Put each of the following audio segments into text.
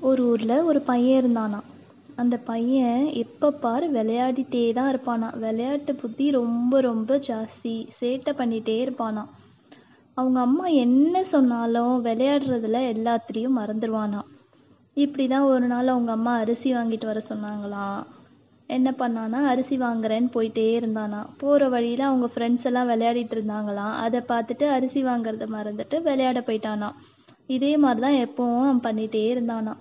ஒரு ஊரில் ஒரு பையன் இருந்தானா. அந்த பையன் எப்போ பாரு விளையாடிட்டே தான் இருப்பானா. விளையாட்டு புத்தி ரொம்ப ரொம்ப ஜாஸ்தி. சேட்டை பண்ணிகிட்டே இருப்பானா. அவங்க அம்மா என்ன சொன்னாலும் விளையாடுறதுல எல்லாத்துலேயும் மறந்துடுவானா இப்படி தான் ஒரு நாள் அவங்க அம்மா அரிசி வாங்கிட்டு வர சொன்னாங்களாம் என்ன பண்ணானா அரிசி வாங்குறேன்னு போயிட்டே இருந்தானா. போகிற வழியில் அவங்க ஃப்ரெண்ட்ஸ் எல்லாம் விளையாடிட்டு இருந்தாங்களாம் அதை பார்த்துட்டு அரிசி வாங்குறத மறந்துட்டு விளையாட போயிட்டானா. இதே மாதிரி தான் எப்பவும் அவன் பண்ணிகிட்டே இருந்தானா.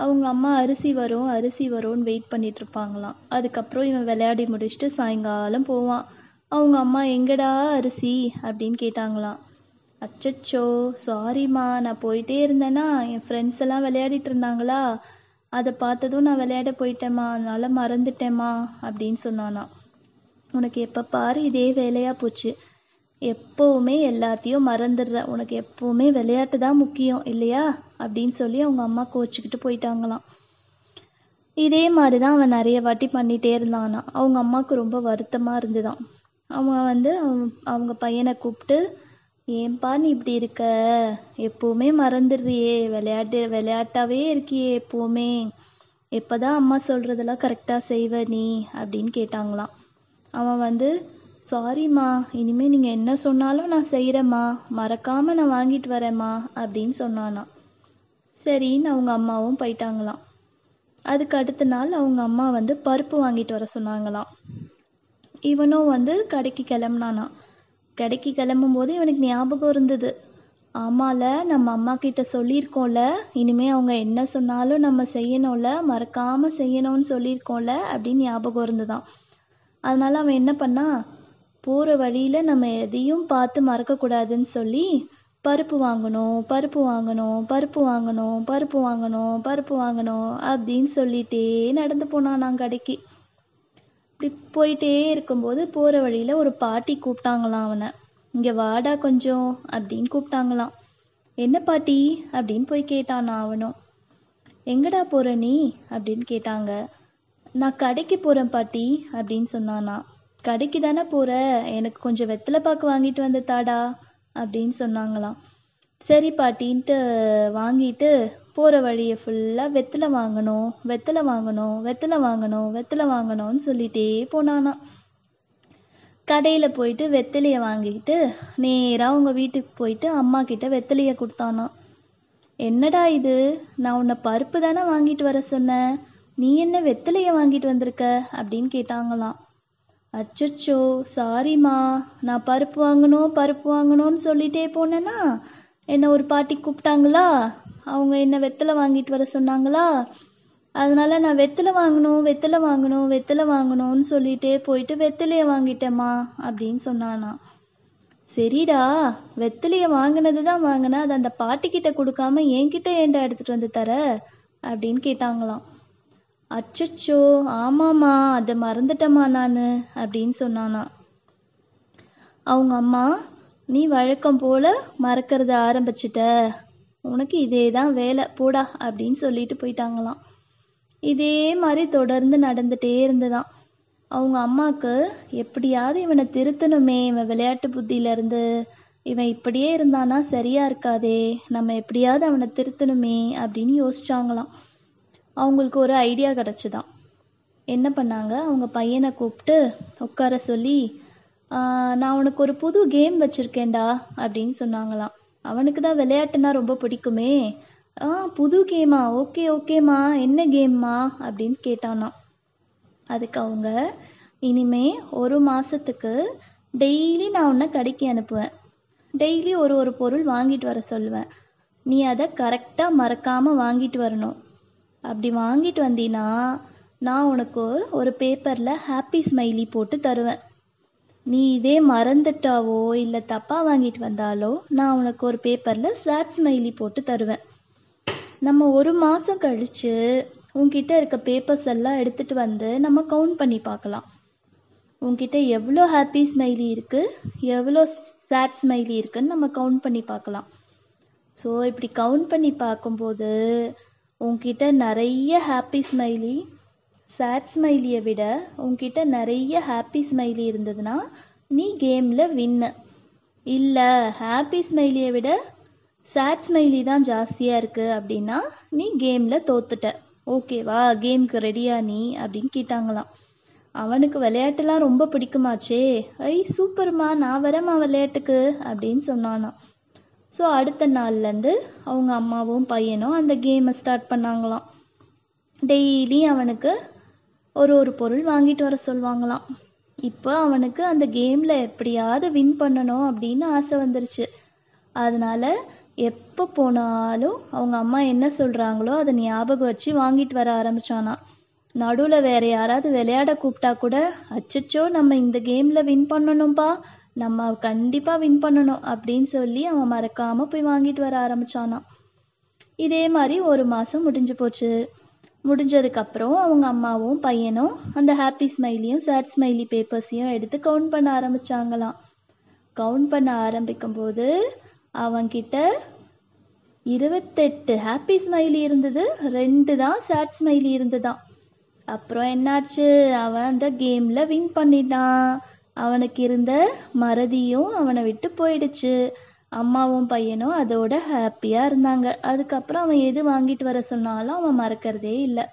அவங்க அம்மா அரிசி வரும் அரிசி வரும்னு வெயிட் பண்ணிட்டு இருப்பாங்களாம். அதுக்கப்புறம் இவன் விளையாடி முடிச்சுட்டு சாயங்காலம் போவான். அவங்க அம்மா எங்கடா அரிசி? அப்படின்னு கேட்டாங்களாம். அச்சச்சோ சாரிம்மா நான் போயிட்டே இருந்தேன்னா என் ஃப்ரெண்ட்ஸ் எல்லாம் விளையாடிட்டு இருந்தாங்களா? அதை பார்த்ததும் நான் விளையாட போயிட்டேம்மா அதனால மறந்துட்டேம்மா அப்படின்னு சொன்னானா உனக்கு எப்போ பாரு இதே வேலையாக போச்சு. எப்போவுமே எல்லாத்தையும் மறந்துடுற. உனக்கு எப்போவுமே விளையாட்டு தான் முக்கியம் இல்லையா? அப்படின்னு சொல்லி அவங்க அம்மா கோச்சிக்கிட்டு போயிட்டாங்களாம். இதே மாதிரி தான் அவன் நிறைய வாட்டி பண்ணிகிட்டே இருந்தானா. அவங்க அம்மாவுக்கு ரொம்ப வருத்தமாக இருந்துதான். அவன் வந்து அவன் அவங்க பையனை கூப்பிட்டு ஏன்பா நீ இப்படி இருக்க? எப்போவுமே மறந்துடுறியே. விளையாட்டு விளையாட்டாவே இருக்கியே எப்போவுமே. எப்போ தான் அம்மா சொல்கிறதெல்லாம் கரெக்டாக செய்வ நீ? அப்படின்னு கேட்டாங்களாம். அவன் வந்து சாரிம்மா இனிமேல் நீங்கள் என்ன சொன்னாலும் நான் செய்கிறேம்மா மறக்காமல் நான் வாங்கிட்டு வரேம்மா அப்படின்னு சொன்னானா. சரின்னு அவங்க அம்மாவும் போயிட்டாங்களாம். அதுக்கு அடுத்த நாள் அவங்க அம்மா வந்து பருப்பு வாங்கிட்டு வர சொன்னாங்களாம். இவனும் வந்து கடைக்கு கிளம்புனானா. கடைக்கு கிளம்பும்போது இவனுக்கு ஞாபகம் இருந்தது. ஆமால நம்ம அம்மா கிட்ட சொல்லியிருக்கோம்ல இனிமே அவங்க என்ன சொன்னாலும் நம்ம செய்யணும்ல மறக்காம செய்யணும்னு சொல்லியிருக்கோம்ல அப்படின்னு ஞாபகம் இருந்துதான் அதனால அவன் என்ன பண்ணா போகிற வழியில் நம்ம எதையும் பார்த்து மறக்கக்கூடாதுன்னு சொல்லி பருப்பு வாங்கணும் பருப்பு வாங்கணும் பருப்பு வாங்கணும் பருப்பு வாங்கணும் பருப்பு வாங்கணும் அப்படின்னு சொல்லிட்டே நடந்து போனான் நான் கடைக்கு. இப்படி போயிட்டே இருக்கும்போது போகிற வழியில் ஒரு பாட்டி கூப்பிட்டாங்களாம் அவனை. இங்கே வாடா கொஞ்சம் அப்படின்னு கூப்பிட்டாங்களாம். என்ன பாட்டி? அப்படின்னு போய் கேட்டானா அவனும் எங்கடா போகிற நீ? அப்படின்னு கேட்டாங்க. நான் கடைக்கு போகிறேன் பாட்டி அப்படின்னு சொன்னானா. கடைக்கு தானே போகிற எனக்கு கொஞ்சம் வெத்தலை பாக்கு வாங்கிட்டு வந்து தாடா அப்படின்னு சொன்னாங்களாம். சரி பாட்டின்ட்டு வாங்கிட்டு போகிற வழியை ஃபுல்லாக வெத்தலை வாங்கணும் வெத்தலை வாங்கணும் வெத்தலை வாங்கணும் வெத்தலை வாங்கணும்னு சொல்லிட்டே போனானா கடையில் போயிட்டு வெத்தலையை வாங்கிக்கிட்டு நேராக உங்க வீட்டுக்கு போயிட்டு அம்மா கிட்ட வெத்தலையை கொடுத்தானா என்னடா இது? நான் உன்னை பருப்பு தானே வாங்கிட்டு வர சொன்னேன். நீ என்ன வெத்தலையை வாங்கிட்டு வந்திருக்க? அப்படின்னு கேட்டாங்களாம். அச்சச்சோ சாரிம்மா நான் பருப்பு வாங்கணும் பருப்பு வாங்கணும்னு சொல்லிட்டே போனேன்னா என்னை ஒரு பாட்டி கூப்பிட்டாங்களா? அவங்க என்ன வெத்தலை வாங்கிட்டு வர சொன்னாங்களா? அதனால நான் வெத்தலை வாங்கணும் வெத்தலை வாங்கணும் வெத்தலை வாங்கணும்னு சொல்லிட்டே போயிட்டு வெத்தலையை வாங்கிட்டேம்மா அப்படின்னு சொன்னானா. சரிடா வெத்தலையை வாங்கினது தான் வாங்கினேன் அதை அந்த பாட்டிக்கிட்ட கொடுக்காம என்கிட்ட ஏன்டா எடுத்துகிட்டு வந்து தர? அப்படின்னு கேட்டாங்களாம். அச்சச்சோ ஆமாம்மா அதை மறந்துட்டேம்மா நான் அப்படின்னு சொன்னானா அவங்க அம்மா நீ வழக்கம் போல மறக்கிறத ஆரம்பிச்சிட்ட. உனக்கு இதே தான் வேலை. போடா அப்படின்னு சொல்லிட்டு போயிட்டாங்களாம். இதே மாதிரி தொடர்ந்து நடந்துகிட்டே இருந்துதான் அவங்க அம்மாவுக்கு எப்படியாவது இவனை திருத்தணுமே இவன் விளையாட்டு புத்தியிலேருந்து. இவன் இப்படியே இருந்தானா சரியா இருக்காதே. நம்ம எப்படியாவது அவனை திருத்தணுமே அப்படின்னு யோசிச்சாங்களாம். அவங்களுக்கு ஒரு ஐடியா கிடச்சிதான். என்ன பண்ணாங்க? அவங்க பையனை கூப்பிட்டு உட்கார சொல்லி நான் உனக்கு ஒரு புது கேம் வச்சுருக்கேன்டா அப்படின்னு சொன்னாங்களாம். அவனுக்கு தான் விளையாட்டுனா ரொம்ப பிடிக்குமே. ஆ புது கேமா? ஓகே ஓகேம்மா. என்ன கேம்மா? அப்படின்னு கேட்டானா அதுக்கு அவங்க இனிமே ஒரு மாதத்துக்கு டெய்லி நான் உன்னை கடைக்கு அனுப்புவேன். டெய்லி ஒரு ஒரு பொருள் வாங்கிட்டு வர சொல்லுவேன். நீ அதை கரெக்டாக மறக்காமல் வாங்கிட்டு வரணும். அப்படி வாங்கிட்டு வந்தீன்னா நான் உனக்கு ஒரு பேப்பரில் ஹாப்பி ஸ்மைலி போட்டு தருவேன். நீ இதே மறந்துட்டாவோ இல்லை தப்பாக வாங்கிட்டு வந்தாலோ நான் உனக்கு ஒரு பேப்பரில் சேட் ஸ்மைலி போட்டு தருவேன். நம்ம ஒரு மாதம் கழித்து உன்கிட்ட இருக்க பேப்பர்ஸ் எல்லாம் எடுத்துகிட்டு வந்து நம்ம கவுண்ட் பண்ணி பார்க்கலாம். உன்கிட்ட எவ்வளோ ஹாப்பி ஸ்மைலி இருக்குது எவ்வளோ சேட் ஸ்மைலி இருக்குதுன்னு நம்ம கவுண்ட் பண்ணி பார்க்கலாம். ஸோ இப்படி கவுண்ட் பண்ணி பார்க்கும்போது உன்கிட்ட நிறைய ஹாப்பி ஸ்மைலி சேட் ஸ்மைலியை விட உன்கிட்ட நிறைய ஹாப்பி ஸ்மைலி இருந்ததுன்னா நீ கேமில் வின்னு இல்லை ஹாப்பி ஸ்மைலியை விட சேட் ஸ்மைலி தான் ஜாஸ்தியாக இருக்குது அப்படின்னா நீ கேமில் தோத்துட்ட. ஓகேவா கேமுக்கு ரெடியா நீ அப்படின்னு கேட்டாங்களாம். அவனுக்கு விளையாட்டுலாம் ரொம்ப பிடிக்குமாச்சே. ஐ சூப்பர்மா நான் வரேம்மா விளையாட்டுக்கு அப்படின்னு சொன்னானான் ஸோ அடுத்த நாள்லேருந்து அவங்க அம்மாவும் பையனும் அந்த கேமை ஸ்டார்ட் பண்ணாங்களாம். டெய்லி அவனுக்கு ஒரு ஒரு பொருள் வாங்கிட்டு வர சொல்லுவாங்களாம் இப்போ அவனுக்கு அந்த கேமில் எப்படியாவது வின் பண்ணணும் அப்படின்னு ஆசை வந்துருச்சு. அதனால எப்போ போனாலும் அவங்க அம்மா என்ன சொல்கிறாங்களோ அதை ஞாபகம் வச்சு வாங்கிட்டு வர ஆரம்பித்தானா நடுவில் வேற யாராவது விளையாட கூப்பிட்டா கூட அச்சச்சோ நம்ம இந்த கேமில் வின் பண்ணணும்ப்பா நம்ம கண்டிப்பாக வின் பண்ணணும் அப்படின்னு சொல்லி அவன் மறக்காமல் போய் வாங்கிட்டு வர ஆரம்பிச்சானாம். இதே மாதிரி ஒரு மாதம் முடிஞ்சு போச்சு. முடிஞ்சதுக்கப்புறம் அவங்க அம்மாவும் பையனும் அந்த ஹாப்பி ஸ்மைலியும் சேட் ஸ்மைலி பேப்பர்ஸையும் எடுத்து கவுண்ட் பண்ண ஆரம்பிச்சாங்களாம். கவுண்ட் பண்ண ஆரம்பிக்கும்போது அவங்கிட்ட இருபத்தெட்டு ஹாப்பி ஸ்மைலி இருந்தது. ரெண்டு தான் சேட் ஸ்மைலி இருந்ததான் அப்புறம் என்னாச்சு? அவன் அந்த கேமில் வின் பண்ணிட்டான். அவனுக்கு இருந்த மறதியும் அவனை விட்டு போயிடுச்சு. அம்மாவும் பையனும் அதோட ஹாப்பியாக இருந்தாங்க. அதுக்கப்புறம் அவன் எது வாங்கிட்டு வர சொன்னாலும் அவன் மறக்கிறதே இல்லை.